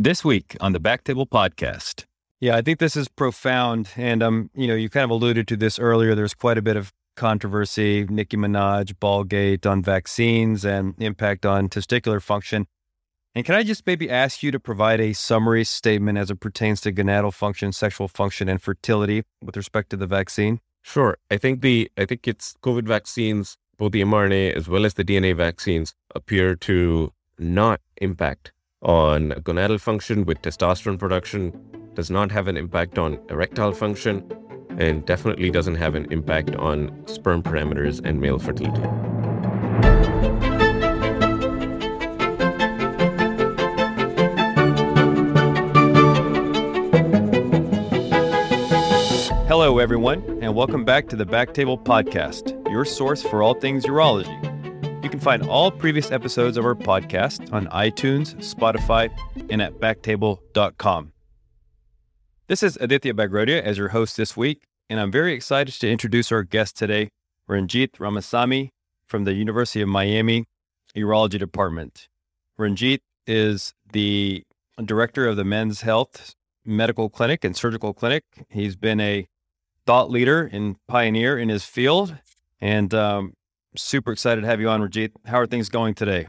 This week on the Back Table Podcast. Yeah, I think this is profound. And, um, you know, you kind of alluded to this earlier. There's quite a bit of controversy, Nicki Minaj, Ballgate on vaccines and impact on testicular function. And can I just maybe ask you to provide a summary statement as it pertains to gonadal function, sexual function, and fertility with respect to the vaccine? Sure. I think the I think it's COVID vaccines, both the mRNA as well as the DNA vaccines, appear to not impact on gonadal function with testosterone production, does not have an impact on erectile function, and definitely doesn't have an impact on sperm parameters and male fertility. Hello, everyone, and welcome back to the Backtable Podcast, your source for all things urology. You can find all previous episodes of our podcast on iTunes, Spotify, and at backtable.com. This is Aditya Bagrodia as your host this week, and I'm very excited to introduce our guest today, Ranjit Ramasamy from the University of Miami Urology Department. Ranjit is the director of the Men's Health Medical Clinic and Surgical Clinic. He's been a thought leader and pioneer in his field, and um, super excited to have you on, Ranjit. How are things going today?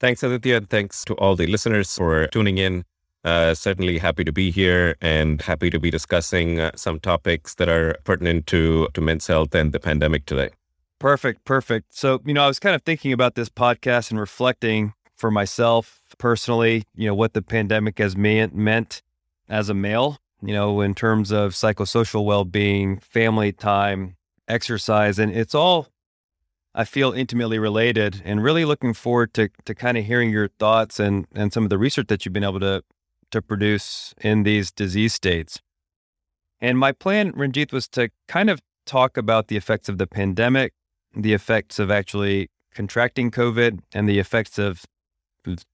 Thanks, Aditya. And thanks to all the listeners for tuning in. Uh, certainly happy to be here and happy to be discussing uh, some topics that are pertinent to, to men's health and the pandemic today. Perfect, perfect. So, you know, I was kind of thinking about this podcast and reflecting for myself personally, you know, what the pandemic has meant, meant as a male, you know, in terms of psychosocial well being, family time, exercise. And it's all I feel intimately related and really looking forward to to kind of hearing your thoughts and and some of the research that you've been able to to produce in these disease states. And my plan, Ranjit, was to kind of talk about the effects of the pandemic, the effects of actually contracting COVID, and the effects of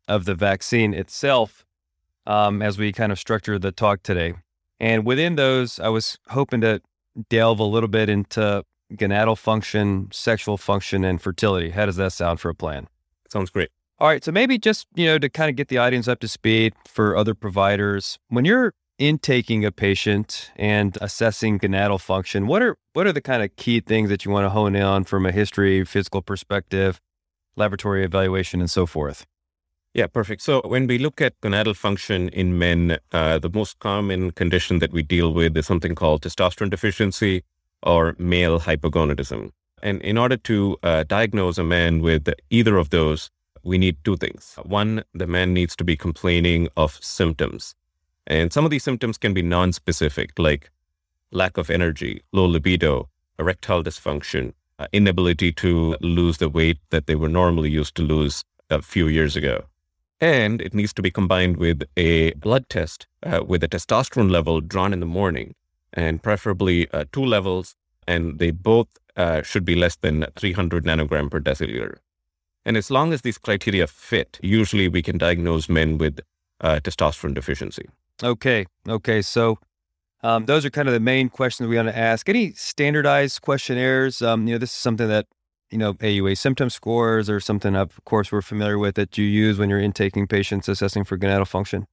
of the vaccine itself um, as we kind of structure the talk today. And within those, I was hoping to delve a little bit into gonadal function, sexual function, and fertility. How does that sound for a plan? Sounds great. All right. So maybe just, you know, to kind of get the audience up to speed for other providers, when you're intaking a patient and assessing gonadal function, what are what are the kind of key things that you want to hone in on from a history, physical perspective, laboratory evaluation, and so forth? Yeah, perfect. So when we look at gonadal function in men, uh, the most common condition that we deal with is something called testosterone deficiency or male hypogonadism. And in order to uh, diagnose a man with either of those, we need two things. One, the man needs to be complaining of symptoms. And some of these symptoms can be non-specific, like lack of energy, low libido, erectile dysfunction, uh, inability to lose the weight that they were normally used to lose a few years ago. And it needs to be combined with a blood test uh, with a testosterone level drawn in the morning and preferably uh, two levels, and they both uh, should be less than 300 nanogram per deciliter. And as long as these criteria fit, usually we can diagnose men with uh, testosterone deficiency. Okay. Okay. So um, those are kind of the main questions we want to ask. Any standardized questionnaires? Um, you know, this is something that you know AUA symptom scores or something. Of course, we're familiar with that you use when you're intaking patients assessing for gonadal function.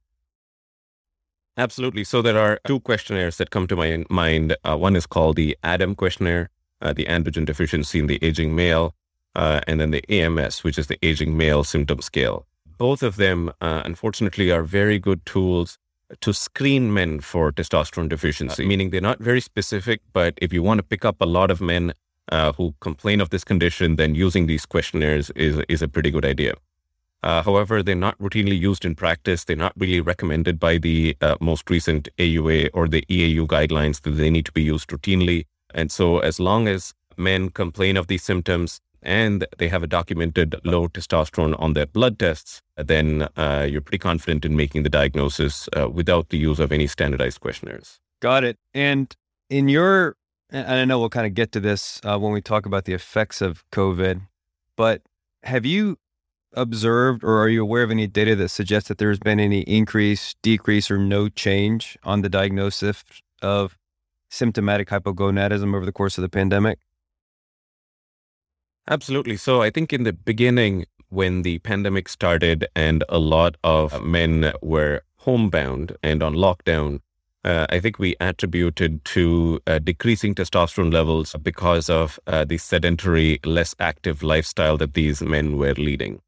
Absolutely. So there are two questionnaires that come to my mind. Uh, one is called the ADAM questionnaire, uh, the androgen deficiency in the aging male, uh, and then the AMS, which is the aging male symptom scale. Both of them, uh, unfortunately, are very good tools to screen men for testosterone deficiency, meaning they're not very specific, but if you want to pick up a lot of men uh, who complain of this condition, then using these questionnaires is, is a pretty good idea. Uh, however, they're not routinely used in practice. They're not really recommended by the uh, most recent AUA or the EAU guidelines that they need to be used routinely. And so, as long as men complain of these symptoms and they have a documented low testosterone on their blood tests, then uh, you're pretty confident in making the diagnosis uh, without the use of any standardized questionnaires. Got it. And in your, and I know we'll kind of get to this uh, when we talk about the effects of COVID, but have you observed or are you aware of any data that suggests that there's been any increase, decrease, or no change on the diagnosis of symptomatic hypogonadism over the course of the pandemic? Absolutely. So I think in the beginning, when the pandemic started and a lot of men were homebound and on lockdown, uh, I think we attributed to uh, decreasing testosterone levels because of uh, the sedentary, less active lifestyle that these men were leading.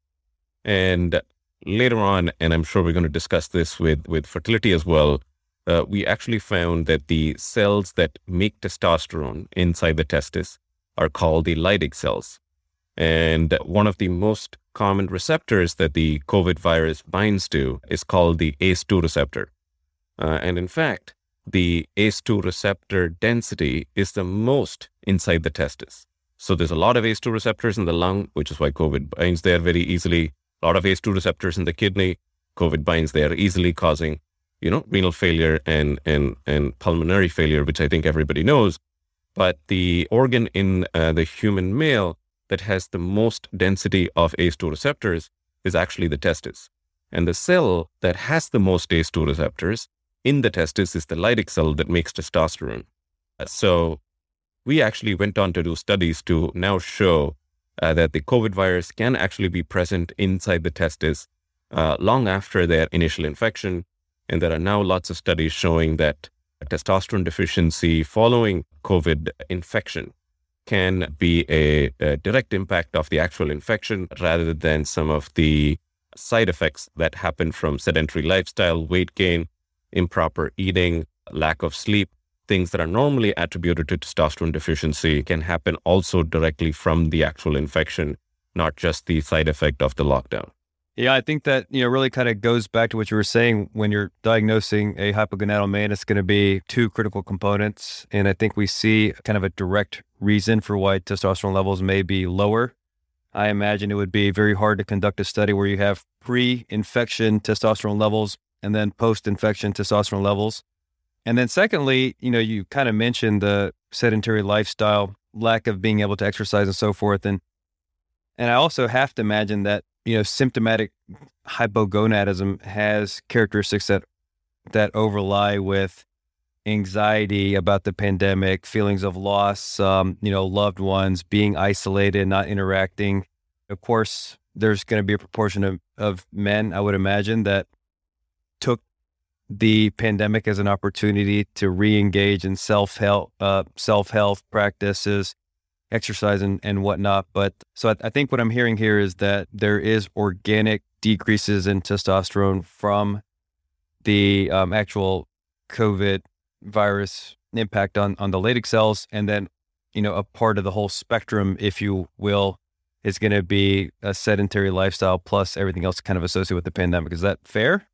And later on, and I'm sure we're going to discuss this with, with fertility as well, uh, we actually found that the cells that make testosterone inside the testis are called the Leydig cells. And one of the most common receptors that the COVID virus binds to is called the ACE2 receptor. Uh, and in fact, the ACE2 receptor density is the most inside the testis. So there's a lot of ACE2 receptors in the lung, which is why COVID binds there very easily. A lot of ACE2 receptors in the kidney, COVID binds there easily, causing, you know, renal failure and and and pulmonary failure, which I think everybody knows. But the organ in uh, the human male that has the most density of ACE2 receptors is actually the testis. And the cell that has the most ACE2 receptors in the testis is the Leydig cell that makes testosterone. So we actually went on to do studies to now show uh, that the COVID virus can actually be present inside the testis uh, long after their initial infection. And there are now lots of studies showing that testosterone deficiency following COVID infection can be a, a, direct impact of the actual infection rather than some of the side effects that happen from sedentary lifestyle, weight gain, improper eating, lack of sleep. Things that are normally attributed to testosterone deficiency can happen also directly from the actual infection, not just the side effect of the lockdown. Yeah, I think that you know really kind of goes back to what you were saying when you're diagnosing a hypogonadal man. It's going to be two critical components, and I think we see kind of a direct reason for why testosterone levels may be lower. I imagine it would be very hard to conduct a study where you have pre-infection testosterone levels and then post-infection testosterone levels. And then secondly, you know, you kind of mentioned the sedentary lifestyle, lack of being able to exercise and so forth. And and I also have to imagine that you know, symptomatic hypogonadism has characteristics that that overlie with anxiety about the pandemic, feelings of loss, um, you know, loved ones, being isolated, not interacting. Of course, there's going to be a proportion of, of men, I would imagine, that took the pandemic as an opportunity to re-engage in self-help, uh, self-health practices, exercise and, and whatnot. But so I, I think what I'm hearing here is that there is organic decreases in testosterone from the um, actual COVID virus impact on, on the Leydig cells. And then, you know, a part of the whole spectrum, if you will, is going to be a sedentary lifestyle plus everything else kind of associated with the pandemic. Is that fair?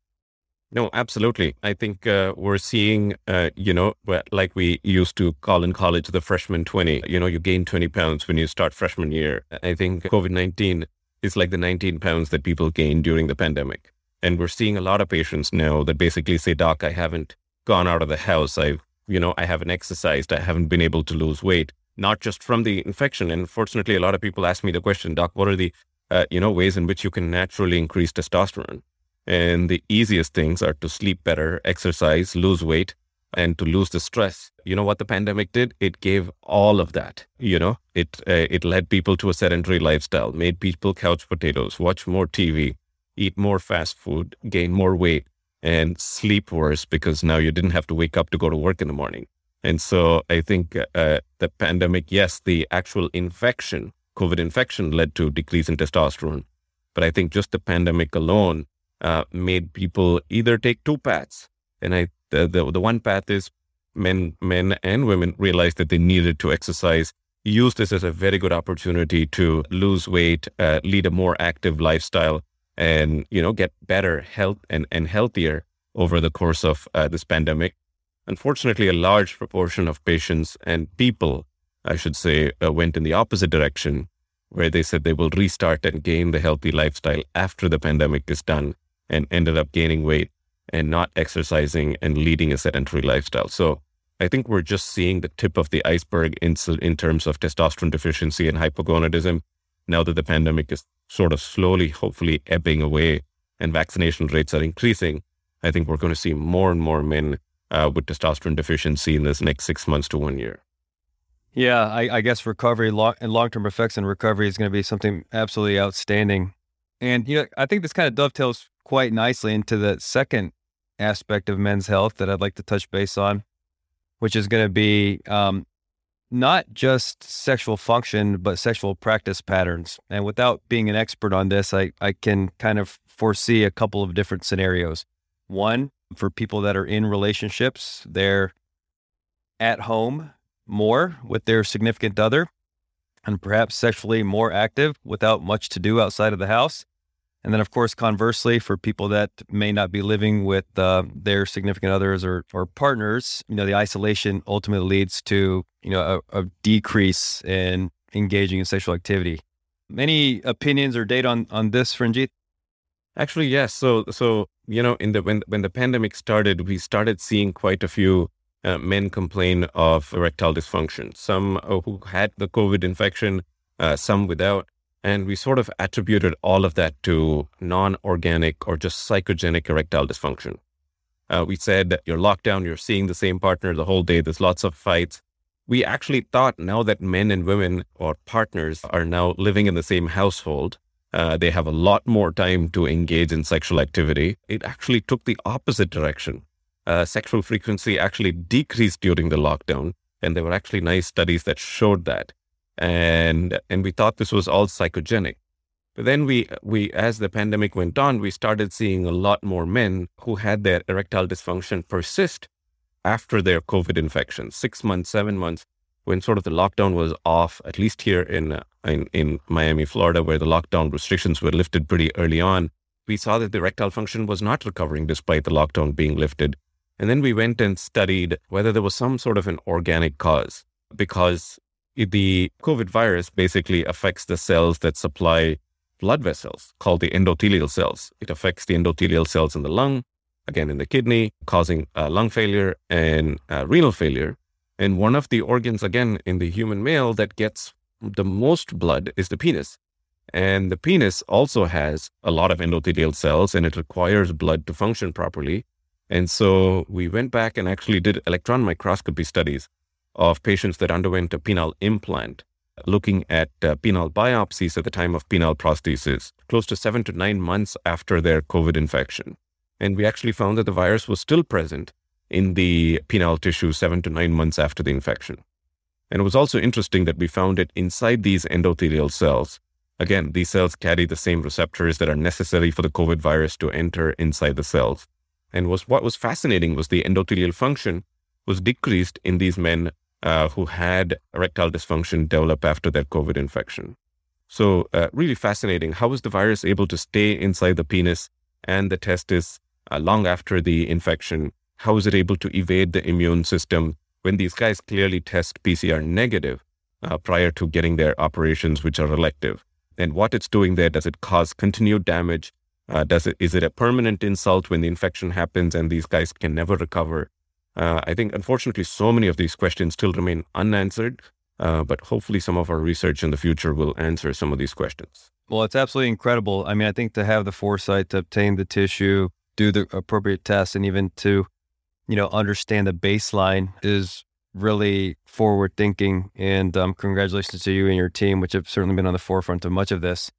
No, absolutely. I think uh, we're seeing, uh, you know, like we used to call in college the freshman 20. You know, you gain 20 pounds when you start freshman year. I think COVID 19 is like the 19 pounds that people gained during the pandemic. And we're seeing a lot of patients now that basically say, Doc, I haven't gone out of the house. I've, you know, I haven't exercised. I haven't been able to lose weight, not just from the infection. And fortunately, a lot of people ask me the question, Doc, what are the, uh, you know, ways in which you can naturally increase testosterone? And the easiest things are to sleep better, exercise, lose weight, and to lose the stress. You know what the pandemic did? It gave all of that. You know, it uh, it led people to a sedentary lifestyle, made people couch potatoes, watch more TV, eat more fast food, gain more weight, and sleep worse because now you didn't have to wake up to go to work in the morning. And so I think uh, the pandemic, yes, the actual infection, COVID infection, led to decrease in testosterone, but I think just the pandemic alone uh, made people either take two paths. And I, the, the, the one path is men, men and women realized that they needed to exercise, use this as a very good opportunity to lose weight, uh, lead a more active lifestyle, and you know get better health and, and healthier over the course of uh, this pandemic. Unfortunately, a large proportion of patients and people, I should say, uh, went in the opposite direction, where they said they will restart and gain the healthy lifestyle after the pandemic is done and ended up gaining weight and not exercising and leading a sedentary lifestyle. So I think we're just seeing the tip of the iceberg in, in terms of testosterone deficiency and hypogonadism. Now that the pandemic is sort of slowly, hopefully ebbing away and vaccination rates are increasing, I think we're going to see more and more men uh, with testosterone deficiency in this next six months to one year. Yeah, I, I guess recovery long, and long term effects and recovery is going to be something absolutely outstanding. And you know, I think this kind of dovetails quite nicely into the second aspect of men's health that I'd like to touch base on, which is going to be um, not just sexual function, but sexual practice patterns. And without being an expert on this, I, I can kind of foresee a couple of different scenarios. One, for people that are in relationships, they're at home more with their significant other and perhaps sexually more active without much to do outside of the house. And then, of course, conversely, for people that may not be living with uh, their significant others or, or partners, you know, the isolation ultimately leads to, you know, a, a decrease in engaging in sexual activity. Any opinions or data on, on this, Ranjit? Actually, yes. So, so you know, in the when when the pandemic started, we started seeing quite a few uh, men complain of erectile dysfunction. Some uh, who had the COVID infection, uh, some without. And we sort of attributed all of that to non organic or just psychogenic erectile dysfunction. Uh, we said you're locked down, you're seeing the same partner the whole day, there's lots of fights. We actually thought now that men and women or partners are now living in the same household, uh, they have a lot more time to engage in sexual activity. It actually took the opposite direction. Uh, sexual frequency actually decreased during the lockdown. And there were actually nice studies that showed that and and we thought this was all psychogenic. But then we we as the pandemic went on, we started seeing a lot more men who had their erectile dysfunction persist after their COVID infection, six months, seven months, when sort of the lockdown was off. At least here in uh, in, in Miami, Florida, where the lockdown restrictions were lifted pretty early on, we saw that the erectile function was not recovering despite the lockdown being lifted. And then we went and studied whether there was some sort of an organic cause because the COVID virus basically affects the cells that supply blood vessels called the endothelial cells. It affects the endothelial cells in the lung, again in the kidney, causing uh, lung failure and uh, renal failure. And one of the organs, again, in the human male that gets the most blood is the penis. And the penis also has a lot of endothelial cells and it requires blood to function properly. And so we went back and actually did electron microscopy studies of patients that underwent a penile implant, looking at uh, penile biopsies at the time of penile prosthesis, close to seven to nine months after their COVID infection. And we actually found that the virus was still present in the penile tissue seven to nine months after the infection. And it was also interesting that we found it inside these endothelial cells. Again, these cells carry the same receptors that are necessary for the COVID virus to enter inside the cells. And was what was fascinating was the endothelial function was decreased in these men uh, who had erectile dysfunction develop after their COVID infection. So, uh, really fascinating. How was the virus able to stay inside the penis and the testis uh, long after the infection? How was it able to evade the immune system when these guys clearly test PCR negative uh, prior to getting their operations, which are elective? And what it's doing there, does it cause continued damage? Uh, does it, is it a permanent insult when the infection happens and these guys can never recover? Uh, I think, unfortunately, so many of these questions still remain unanswered, uh, but hopefully, some of our research in the future will answer some of these questions. Well, it's absolutely incredible. I mean, I think to have the foresight to obtain the tissue, do the appropriate tests, and even to, you know, understand the baseline is really forward thinking. And um, congratulations to you and your team, which have certainly been on the forefront of much of this.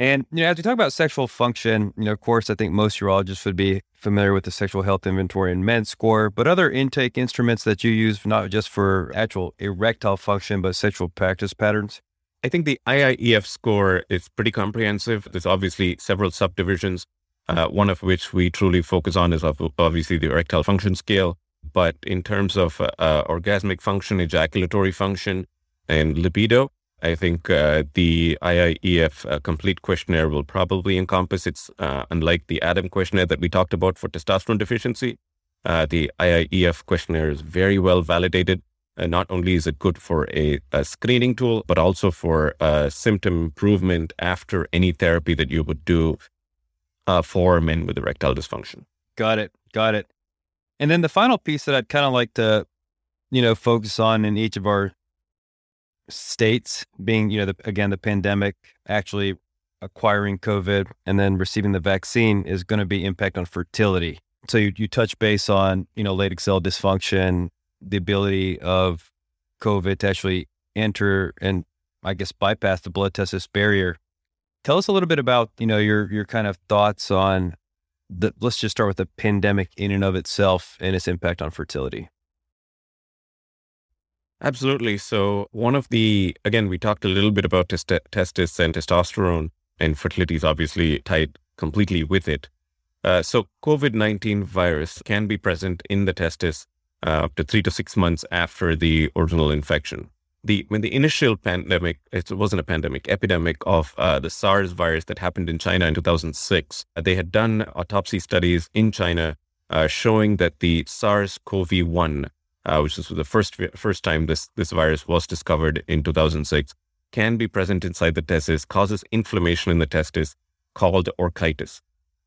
And you know, as we talk about sexual function, you know, of course, I think most urologists would be familiar with the sexual health inventory and MENS score, but other intake instruments that you use not just for actual erectile function, but sexual practice patterns. I think the IIEF score is pretty comprehensive. There's obviously several subdivisions, uh, one of which we truly focus on is obviously the erectile function scale. But in terms of uh, orgasmic function, ejaculatory function, and libido, I think uh, the IIEF uh, complete questionnaire will probably encompass it's uh, unlike the ADAM questionnaire that we talked about for testosterone deficiency. Uh, the IIEF questionnaire is very well validated. not only is it good for a, a screening tool, but also for uh, symptom improvement after any therapy that you would do uh, for men with erectile dysfunction. Got it. Got it. And then the final piece that I'd kind of like to, you know, focus on in each of our states being, you know, the, again, the pandemic actually acquiring COVID and then receiving the vaccine is going to be impact on fertility. So you, you touch base on, you know, Leydig cell dysfunction, the ability of COVID to actually enter and I guess bypass the blood testis barrier. Tell us a little bit about, you know, your your kind of thoughts on the, let's just start with the pandemic in and of itself and its impact on fertility. Absolutely. So, one of the, again, we talked a little bit about test- testis and testosterone, and fertility is obviously tied completely with it. Uh, so, COVID 19 virus can be present in the testis uh, up to three to six months after the original infection. The, when the initial pandemic, it wasn't a pandemic, epidemic of uh, the SARS virus that happened in China in 2006, they had done autopsy studies in China uh, showing that the SARS-CoV-1 uh, which was the first first time this this virus was discovered in 2006, can be present inside the testis, causes inflammation in the testis called orchitis.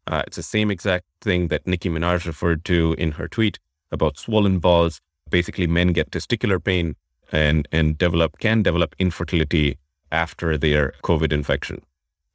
Uh, it's the same exact thing that Nicki Minaj referred to in her tweet about swollen balls. Basically, men get testicular pain and and develop can develop infertility after their COVID infection.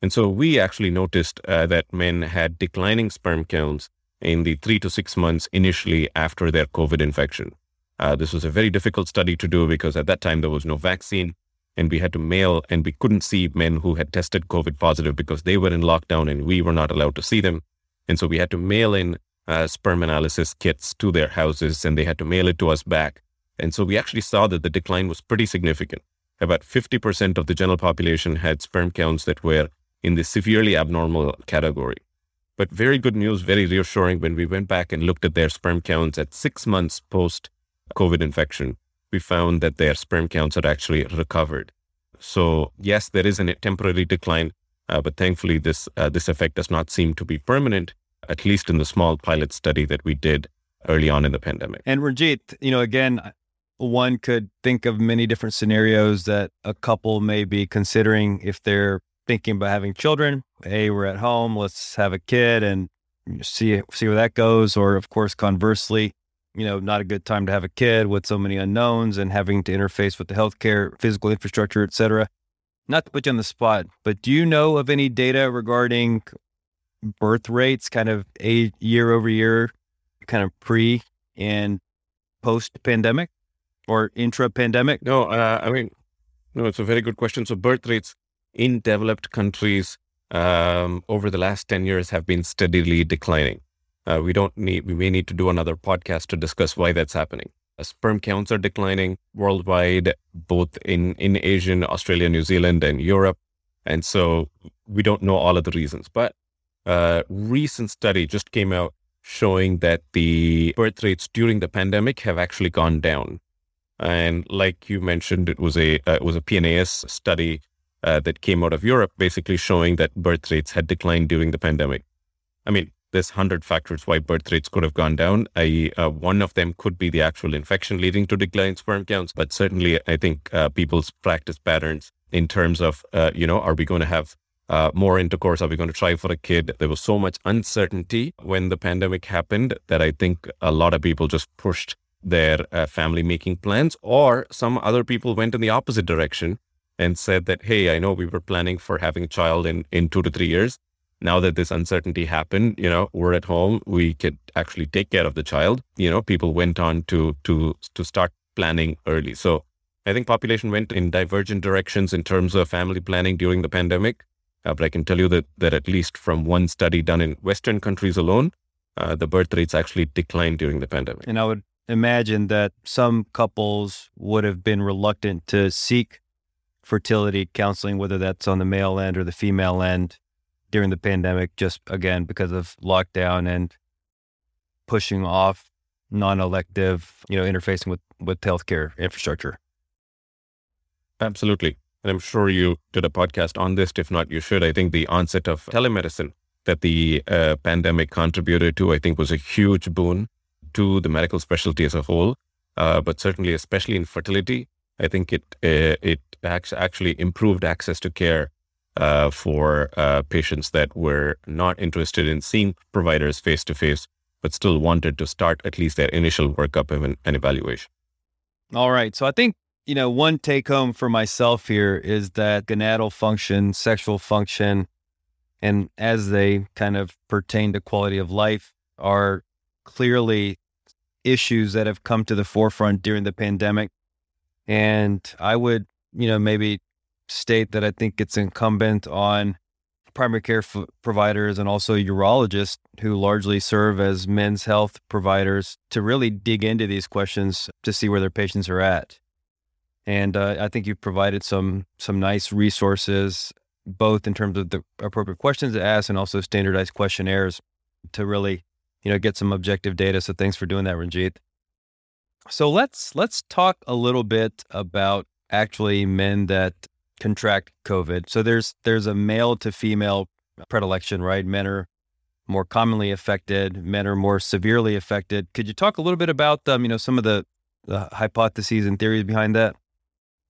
And so we actually noticed uh, that men had declining sperm counts in the three to six months initially after their COVID infection. Uh, this was a very difficult study to do because at that time there was no vaccine and we had to mail and we couldn't see men who had tested COVID positive because they were in lockdown and we were not allowed to see them. And so we had to mail in uh, sperm analysis kits to their houses and they had to mail it to us back. And so we actually saw that the decline was pretty significant. About 50% of the general population had sperm counts that were in the severely abnormal category. But very good news, very reassuring when we went back and looked at their sperm counts at six months post COVID infection, we found that their sperm counts had actually recovered. So yes, there is a temporary decline, uh, but thankfully this uh, this effect does not seem to be permanent, at least in the small pilot study that we did early on in the pandemic. And Ranjit, you know, again, one could think of many different scenarios that a couple may be considering if they're thinking about having children. Hey, we're at home, let's have a kid and see see where that goes. Or of course, conversely, you know, not a good time to have a kid with so many unknowns and having to interface with the healthcare, physical infrastructure, et cetera. Not to put you on the spot, but do you know of any data regarding birth rates, kind of a year over year, kind of pre and post pandemic or intra pandemic? No, uh, I mean, no, it's a very good question. So, birth rates in developed countries um, over the last 10 years have been steadily declining. Uh, we don't need, we may need to do another podcast to discuss why that's happening. Uh, sperm counts are declining worldwide, both in, in Asian, Australia, New Zealand, and Europe. And so we don't know all of the reasons. But a uh, recent study just came out showing that the birth rates during the pandemic have actually gone down. And like you mentioned, it was a uh, it was a PNAS study uh, that came out of Europe, basically showing that birth rates had declined during the pandemic. I mean, there's 100 factors why birth rates could have gone down. I, uh, one of them could be the actual infection leading to declined sperm counts, but certainly I think uh, people's practice patterns in terms of, uh, you know, are we going to have uh, more intercourse? Are we going to try for a kid? There was so much uncertainty when the pandemic happened that I think a lot of people just pushed their uh, family making plans, or some other people went in the opposite direction and said that, hey, I know we were planning for having a child in, in two to three years now that this uncertainty happened, you know, we're at home, we could actually take care of the child. You know, people went on to to to start planning early. So I think population went in divergent directions in terms of family planning during the pandemic. Uh, but I can tell you that that at least from one study done in Western countries alone, uh, the birth rates actually declined during the pandemic. And I would imagine that some couples would have been reluctant to seek fertility counseling, whether that's on the male end or the female end, during the pandemic, just again because of lockdown and pushing off non-elective, you know, interfacing with with healthcare infrastructure. Absolutely, and I'm sure you did a podcast on this. If not, you should. I think the onset of telemedicine that the uh, pandemic contributed to, I think, was a huge boon to the medical specialty as a whole. Uh, but certainly, especially in fertility, I think it uh, it actually improved access to care uh, for uh, patients that were not interested in seeing providers face to face, but still wanted to start at least their initial workup and, and evaluation. All right. So I think, you know, one take home for myself here is that gonadal function, sexual function, and as they kind of pertain to quality of life are clearly issues that have come to the forefront during the pandemic. And I would, you know, maybe state that I think it's incumbent on primary care f- providers and also urologists who largely serve as men's health providers to really dig into these questions to see where their patients are at. And uh, I think you've provided some some nice resources, both in terms of the appropriate questions to ask and also standardized questionnaires to really, you know, get some objective data. So thanks for doing that, Ranjit. So let's let's talk a little bit about actually men that contract COVID. So there's there's a male to female predilection, right? Men are more commonly affected. Men are more severely affected. Could you talk a little bit about um, you know some of the, the hypotheses and theories behind that?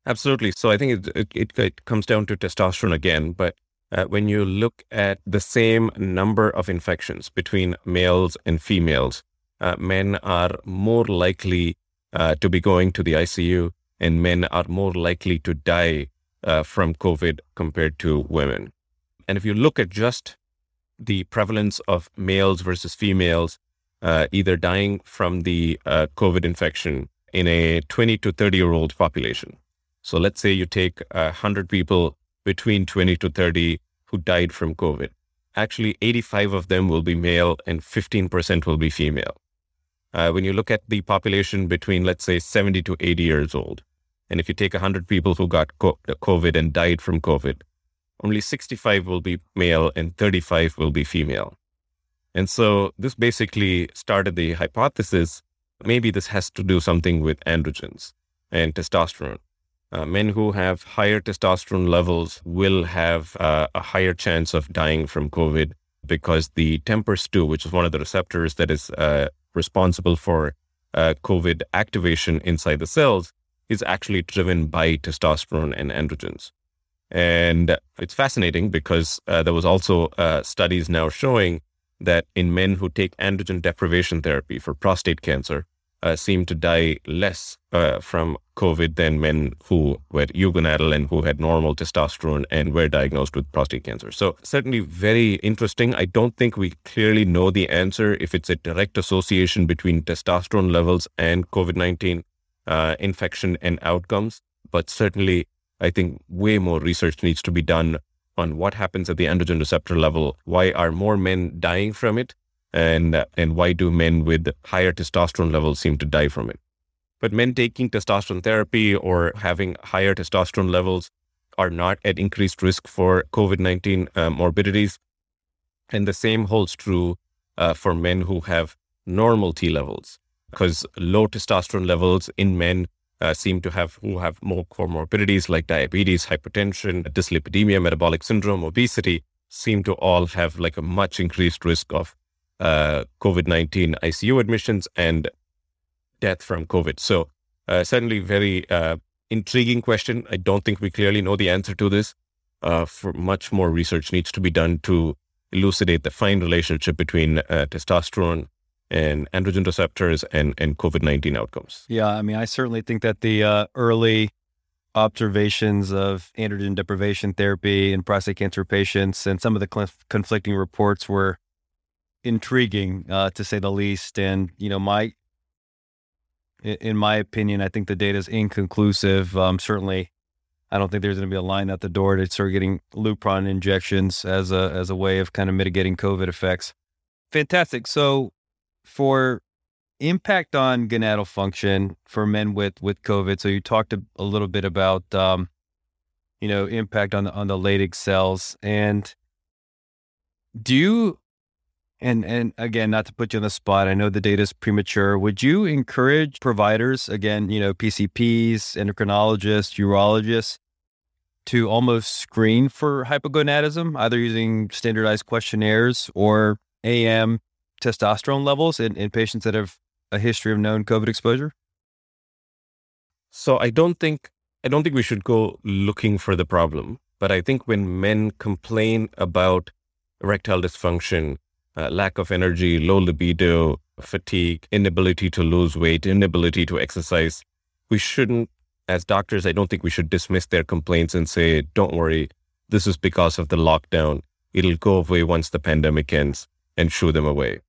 Absolutely. So I think it, it, it comes down to testosterone again, but uh, when you look at the same number of infections between males and females, uh, men are more likely uh, to be going to the ICU, and men are more likely to die uh, from COVID compared to women. And if you look at just the prevalence of males versus females, uh, either dying from the uh, COVID infection in a 20 to 30 year old population. So let's say you take 100 people between 20 to 30 who died from COVID. Actually, 85 of them will be male and 15% will be female. Uh, when you look at the population between, let's say, 70 to 80 years old, and if you take 100 people who got COVID and died from COVID, only 65 will be male and 35 will be female. And so this basically started the hypothesis maybe this has to do something with androgens and testosterone. Uh, men who have higher testosterone levels will have uh, a higher chance of dying from COVID because the TMPRSS2, which is one of the receptors that is uh, responsible for uh, COVID activation inside the cells, is actually driven by testosterone and androgens. And it's fascinating because uh, there was also uh, studies now showing that in men who take androgen deprivation therapy for prostate cancer, uh, seem to die less uh, from COVID than men who were eugonadal and who had normal testosterone and were diagnosed with prostate cancer. So, certainly very interesting. I don't think we clearly know the answer if it's a direct association between testosterone levels and COVID 19 uh, infection and outcomes. But certainly, I think way more research needs to be done on what happens at the androgen receptor level. Why are more men dying from it? And, and why do men with higher testosterone levels seem to die from it? But men taking testosterone therapy or having higher testosterone levels are not at increased risk for COVID 19 uh, morbidities. And the same holds true uh, for men who have normal T levels because low testosterone levels in men uh, seem to have who have more comorbidities like diabetes, hypertension, dyslipidemia, metabolic syndrome, obesity, seem to all have like a much increased risk of uh, COVID 19 ICU admissions and death from COVID. So, uh, certainly, very uh, intriguing question. I don't think we clearly know the answer to this. Uh, for much more research needs to be done to elucidate the fine relationship between uh, testosterone and androgen receptors and, and COVID 19 outcomes. Yeah, I mean, I certainly think that the uh, early observations of androgen deprivation therapy in prostate cancer patients and some of the cl- conflicting reports were intriguing, uh, to say the least. And, you know, my, in my opinion, I think the data is inconclusive. Um, certainly, I don't think there's going to be a line at the door to start getting Lupron injections as a as a way of kind of mitigating COVID effects. Fantastic. So for impact on gonadal function for men with with COVID. So you talked a, a little bit about um, you know impact on the on the Leydig cells, and do you and and again, not to put you on the spot, I know the data is premature. Would you encourage providers, again, you know, PCPs, endocrinologists, urologists, to almost screen for hypogonadism, either using standardized questionnaires or AM testosterone levels in, in patients that have a history of known COVID exposure? So I don't think I don't think we should go looking for the problem. But I think when men complain about erectile dysfunction, uh, lack of energy, low libido, fatigue, inability to lose weight, inability to exercise, we shouldn't, as doctors, I don't think we should dismiss their complaints and say, don't worry, this is because of the lockdown. It'll go away once the pandemic ends and shoo them away.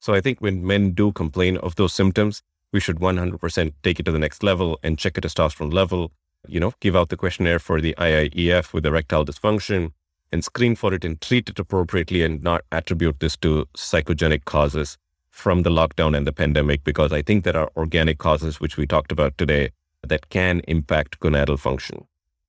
So I think when men do complain of those symptoms, we should 100% take it to the next level and check a testosterone level, you know, give out the questionnaire for the IIEF with erectile dysfunction, and screen for it and treat it appropriately and not attribute this to psychogenic causes from the lockdown and the pandemic, because I think there are organic causes, which we talked about today, that can impact gonadal function.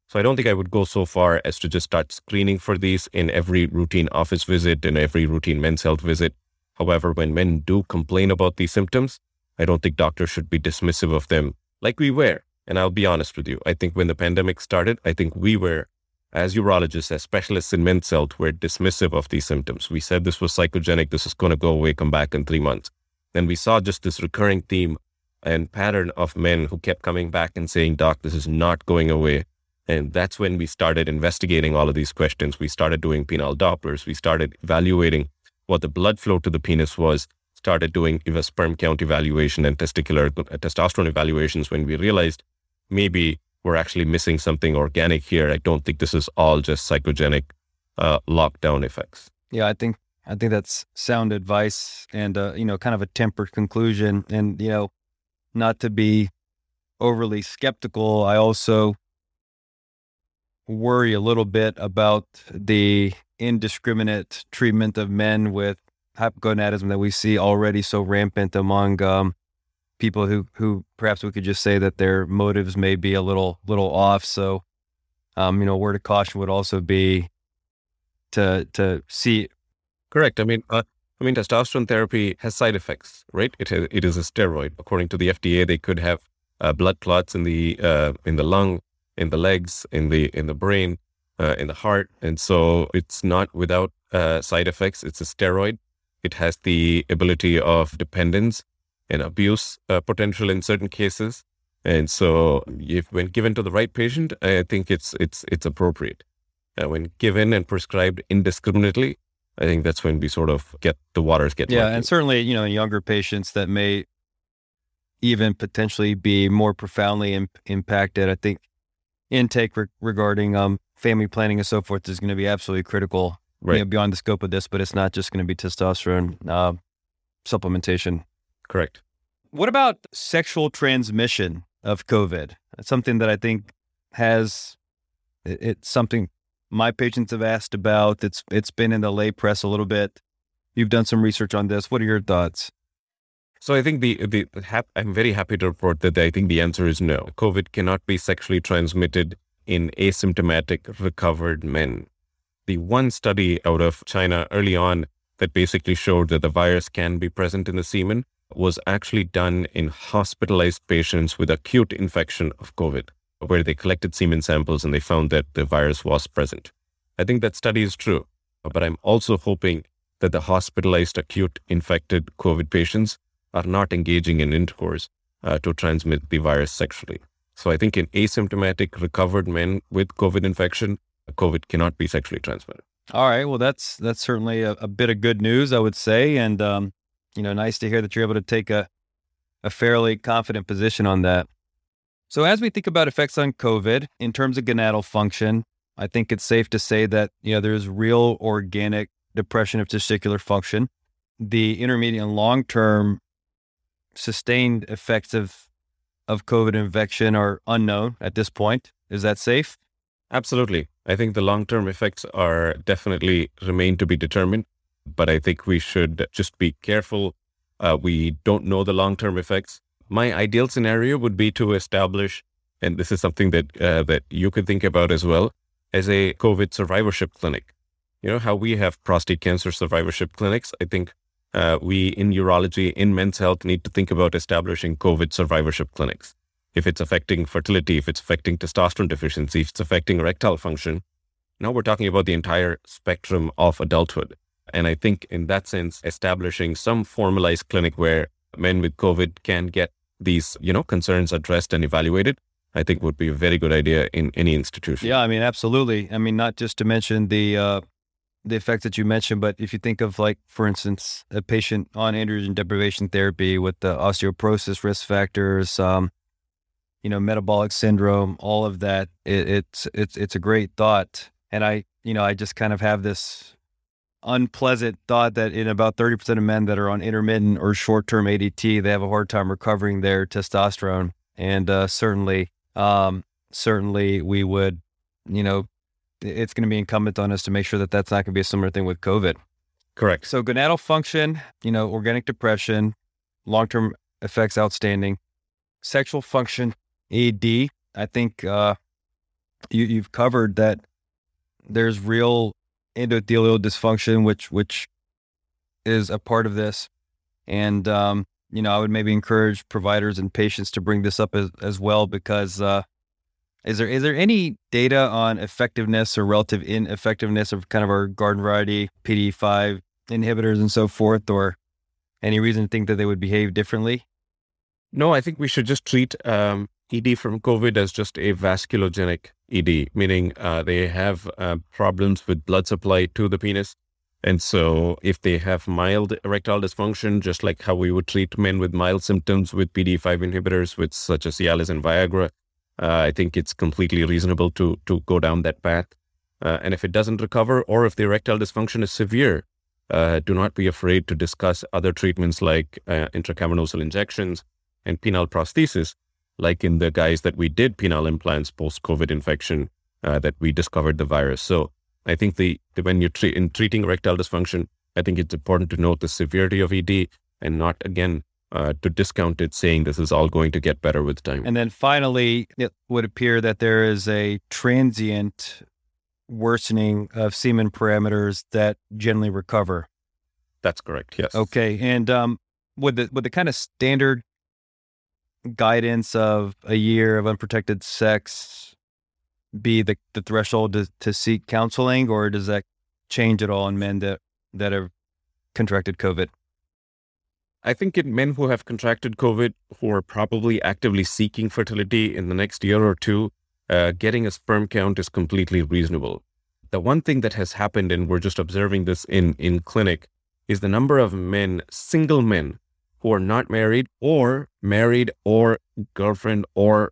So I don't think I would go so far as to just start screening for these in every routine office visit and every routine men's health visit. However, when men do complain about these symptoms, I don't think doctors should be dismissive of them like we were. And I'll be honest with you. I think when the pandemic started, I think we were, as urologists, as specialists in men's health, were dismissive of these symptoms. We said this was psychogenic, this is going to go away, come back in three months. Then we saw just this recurring theme and pattern of men who kept coming back and saying, Doc, this is not going away. And that's when we started investigating all of these questions. We started doing penile Dopplers. We started evaluating what the blood flow to the penis was, started doing sperm count evaluation and testicular uh, testosterone evaluations when we realized maybe we're actually missing something organic here. I don't think this is all just psychogenic uh, lockdown effects. Yeah, I think I think that's sound advice and uh, you know kind of a tempered conclusion. And you know, not to be overly skeptical, I also worry a little bit about the indiscriminate treatment of men with hypogonadism that we see already so rampant among um, people who who perhaps we could just say that their motives may be a little little off. So, um, you know, a word of caution would also be to to see. Correct. I mean, uh, I mean, testosterone therapy has side effects, right? It it is a steroid. According to the FDA, they could have uh, blood clots in the uh, in the lung in the legs, in the in the brain, uh, in the heart, and so it's not without uh, side effects. It's a steroid. It has the ability of dependence and abuse uh, potential in certain cases, and so if when given to the right patient, I think it's it's it's appropriate. Uh, when given and prescribed indiscriminately, I think that's when we sort of get the waters get yeah, and certainly you know younger patients that may even potentially be more profoundly imp- impacted. I think intake re- regarding um, family planning and so forth is going to be absolutely critical right. you know, beyond the scope of this, but it's not just going to be testosterone uh, supplementation. Correct. What about sexual transmission of COVID? Something that I think has it, it's something my patients have asked about. It's it's been in the lay press a little bit. You've done some research on this. What are your thoughts? So I think the, the I'm very happy to report that I think the answer is no. COVID cannot be sexually transmitted in asymptomatic recovered men. The one study out of China early on that basically showed that the virus can be present in the semen was actually done in hospitalized patients with acute infection of COVID, where they collected semen samples and they found that the virus was present. I think that study is true, but I'm also hoping that the hospitalized acute infected COVID patients are not engaging in intercourse uh, to transmit the virus sexually. So I think in asymptomatic recovered men with COVID infection, COVID cannot be sexually transmitted. All right. Well, that's that's certainly a, a bit of good news, I would say, and um, you know, nice to hear that you're able to take a a fairly confident position on that. So, as we think about effects on COVID in terms of gonadal function, I think it's safe to say that you know there's real organic depression of testicular function. The intermediate and long term sustained effects of of COVID infection are unknown at this point. Is that safe? Absolutely. I think the long term effects are definitely remain to be determined, but I think we should just be careful. Uh, we don't know the long term effects. My ideal scenario would be to establish, and this is something that uh, that you could think about as well, as a COVID survivorship clinic. You know how we have prostate cancer survivorship clinics. I think uh, we in urology, in men's health, need to think about establishing COVID survivorship clinics. If it's affecting fertility, if it's affecting testosterone deficiency, if it's affecting erectile function, now we're talking about the entire spectrum of adulthood. And I think in that sense, establishing some formalized clinic where men with COVID can get these, you know, concerns addressed and evaluated, I think would be a very good idea in any institution. Yeah, I mean, absolutely. I mean, not just to mention the uh, the effects that you mentioned, but if you think of like, for instance, a patient on androgen deprivation therapy with the osteoporosis risk factors, um, you know, metabolic syndrome, all of that, it, it's it's it's a great thought. And I, you know, I just kind of have this unpleasant thought that in about 30% of men that are on intermittent or short-term ADT, they have a hard time recovering their testosterone. And uh, certainly, um, certainly we would, you know, it's going to be incumbent on us to make sure that that's not going to be a similar thing with COVID. Correct. So gonadal function, you know, organic depression, long-term effects outstanding. Sexual function, ED, I think uh, you, you've covered that. There's real endothelial dysfunction, which which is a part of this, and um, you know, I would maybe encourage providers and patients to bring this up as, as well because uh, is there is there any data on effectiveness or relative ineffectiveness of kind of our garden variety PD5 inhibitors and so forth, or any reason to think that they would behave differently? No, I think we should just treat um, ED from COVID as just a vasculogenic ED, meaning uh, they have uh, problems with blood supply to the penis. And so, if they have mild erectile dysfunction, just like how we would treat men with mild symptoms with PD5 inhibitors, with such as Cialis and Viagra, I think it's completely reasonable to to go down that path. Uh, and if it doesn't recover, or if the erectile dysfunction is severe, uh, do not be afraid to discuss other treatments like uh, intracavernosal injections and penile prosthesis, like in the guys that we did penile implants post COVID infection uh, that we discovered the virus. So I think the, the when you're tre- in treating erectile dysfunction, I think it's important to note the severity of ED and not again uh, to discount it, saying this is all going to get better with time. And then finally, it would appear that there is a transient worsening of semen parameters that generally recover. That's correct. Yes. Okay, and um, would the with the kind of standard guidance of a year of unprotected sex be the, the threshold to, to seek counseling, or does that change at all in men that that have contracted COVID? I think in men who have contracted COVID, who are probably actively seeking fertility in the next year or two, uh, getting a sperm count is completely reasonable. The one thing that has happened, and we're just observing this in, in clinic, is the number of men, single men, who are not married or married or girlfriend or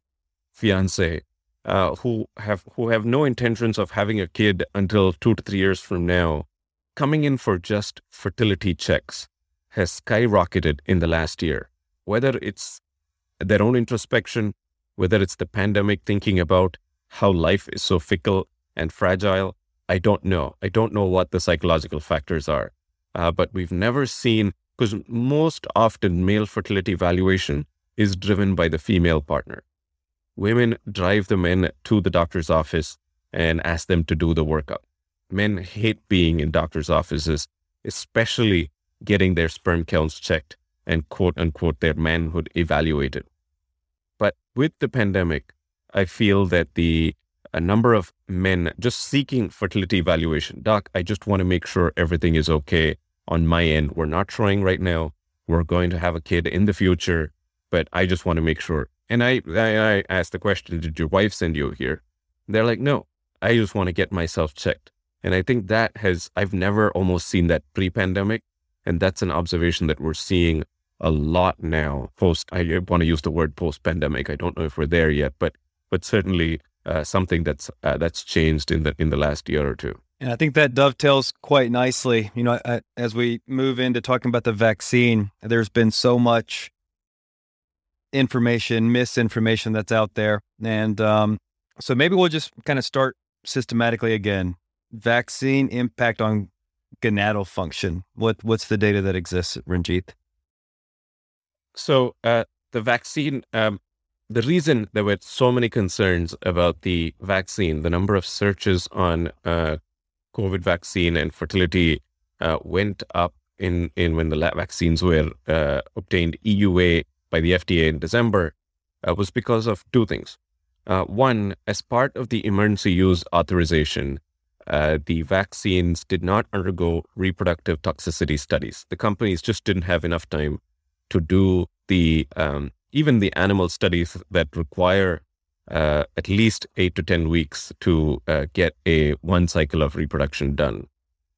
fiance, uh, who have who have no intentions of having a kid until two to three years from now, coming in for just fertility checks has skyrocketed in the last year. Whether it's their own introspection, whether it's the pandemic thinking about how life is so fickle and fragile, I don't know. I don't know what the psychological factors are. Uh, but we've never seen, because most often male fertility evaluation is driven by the female partner. Women drive the men to the doctor's office and ask them to do the workup. Men hate being in doctor's offices, especially getting their sperm counts checked and quote unquote their manhood evaluated. But with the pandemic, I feel that the a number of men just seeking fertility evaluation. Doc, I just want to make sure everything is okay on my end. We're not trying right now. We're going to have a kid in the future, but I just want to make sure. And I, I, I asked the question, did your wife send you here? They're like, no, I just want to get myself checked. And I think that has, I've never almost seen that pre pandemic. And that's an observation that we're seeing a lot now post, I want to use the word post pandemic. I don't know if we're there yet, but, but certainly uh, something that's, uh, that's changed in the, in the last year or two. And I think that dovetails quite nicely. You know, as we move into talking about the vaccine, there's been so much information, misinformation that's out there. And um, so maybe we'll just kind of start systematically again. Vaccine impact on gonadal function? What what's the data that exists, Ranjit? So uh, the vaccine, um, the reason there were so many concerns about the vaccine, the number of searches on uh, COVID vaccine and fertility uh, went up in in when the vaccines were uh, obtained EUA by the FDA in December, uh, was because of two things. Uh, one, as part of the emergency use authorization, uh, the vaccines did not undergo reproductive toxicity studies. The companies just didn't have enough time to do the um, even the animal studies that require uh, at least eight to ten weeks to uh, get a one cycle of reproduction done.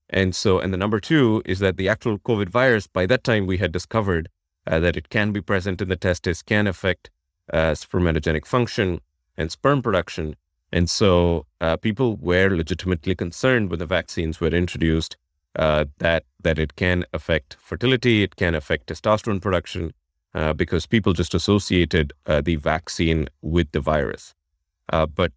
And so, and the number two is that the actual COVID virus, by that time, we had discovered uh, that it can be present in the testis, can affect uh, spermatogenic function and sperm production, and so uh, people were legitimately concerned when the vaccines were introduced uh, that that it can affect fertility, it can affect testosterone production, uh, because people just associated uh, the vaccine with the virus. Uh, but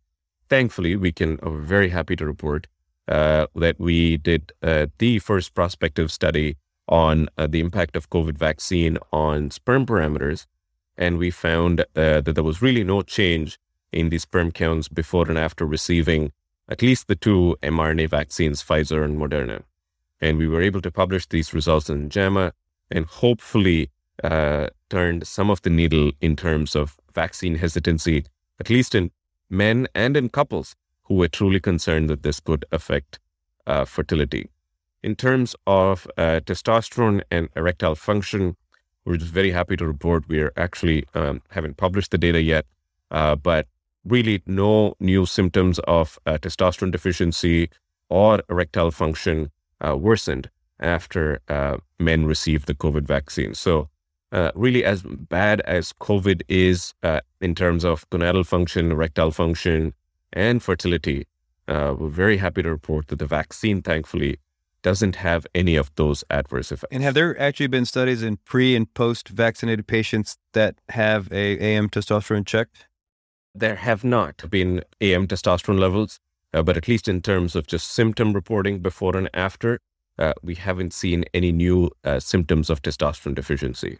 thankfully, we can, are very happy to report uh, that we did the first prospective study on the impact of COVID vaccine on sperm parameters. And we found that there was really no change in the sperm counts before and after receiving at least the two mRNA vaccines, Pfizer and Moderna. And we were able to publish these results in JAMA and hopefully uh, turned some of the needle in terms of vaccine hesitancy, at least in men and in couples who were truly concerned that this could affect uh, fertility. In terms of uh, testosterone and erectile function, we're just very happy to report we are actually um, haven't published the data yet, uh, but really no new symptoms of uh, testosterone deficiency or erectile function uh, worsened after uh, men received the COVID vaccine. So, uh, really, as bad as COVID is uh, in terms of gonadal function, erectile function, and fertility, uh, we're very happy to report that the vaccine, thankfully, doesn't have any of those adverse effects. And have there actually been studies in pre and post vaccinated patients that have a AM testosterone checked? There have not been AM testosterone levels, uh, but at least in terms of just symptom reporting before and after, uh, we haven't seen any new uh, symptoms of testosterone deficiency.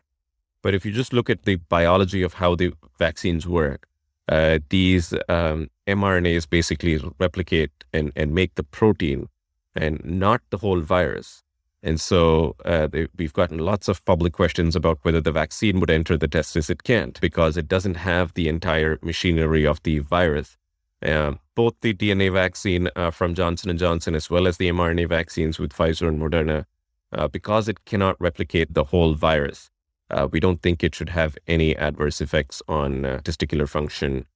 But if you just look at the biology of how the vaccines work, uh, these um, mRNAs basically replicate and, and make the protein and not the whole virus. And so uh, they, we've gotten lots of public questions about whether the vaccine would enter the testis. It can't because it doesn't have the entire machinery of the virus. Uh, both the DNA vaccine uh, from Johnson and Johnson as well as the mRNA vaccines with Pfizer and Moderna, uh, because it cannot replicate the whole virus, uh, we don't think it should have any adverse effects on uh, testicular function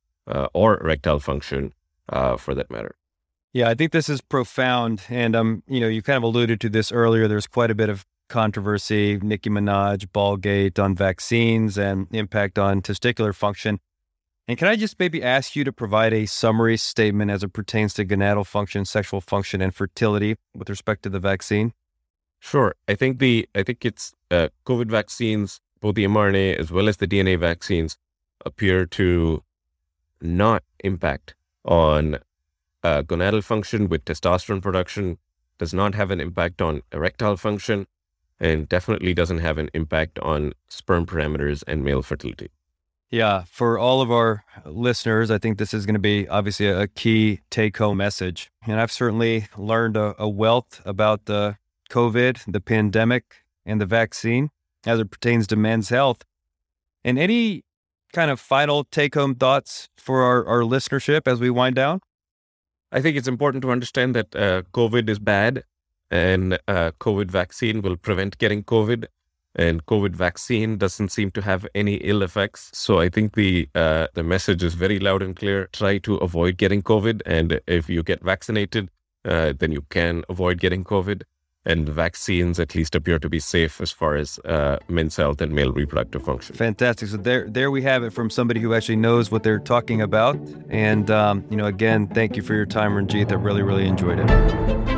or erectile function, for that matter. Yeah, I think this is profound. And um, you know, you kind of alluded to this earlier. There's quite a bit of controversy, Nicki Minaj, Ballgate on vaccines and impact on testicular function. And can I just maybe ask you to provide a summary statement as it pertains to gonadal function, sexual function, and fertility with respect to the vaccine? Sure. I think the I think it's uh, COVID vaccines, both the mRNA as well as the DNA vaccines, appear to not impact on uh, gonadal function with testosterone production, does not have an impact on erectile function, and definitely doesn't have an impact on sperm parameters and male fertility. Yeah, for all of our listeners, I think this is going to be obviously a key take home message. And I've certainly learned a, a, wealth about the COVID, the pandemic, and the vaccine as it pertains to men's health. And any kind of final take home thoughts for our, our listenership as we wind down? I think it's important to understand that uh, COVID is bad and uh, COVID vaccine will prevent getting COVID. And COVID vaccine doesn't seem to have any ill effects. So I think the uh, the message is very loud and clear. Try to avoid getting COVID, and if you get vaccinated, uh, then you can avoid getting COVID and vaccines at least appear to be safe as far as uh, men's health and male reproductive function. Fantastic. So there, there we have it from somebody who actually knows what they're talking about. And um, you know, again, thank you for your time, Ranjit. I really, really enjoyed it.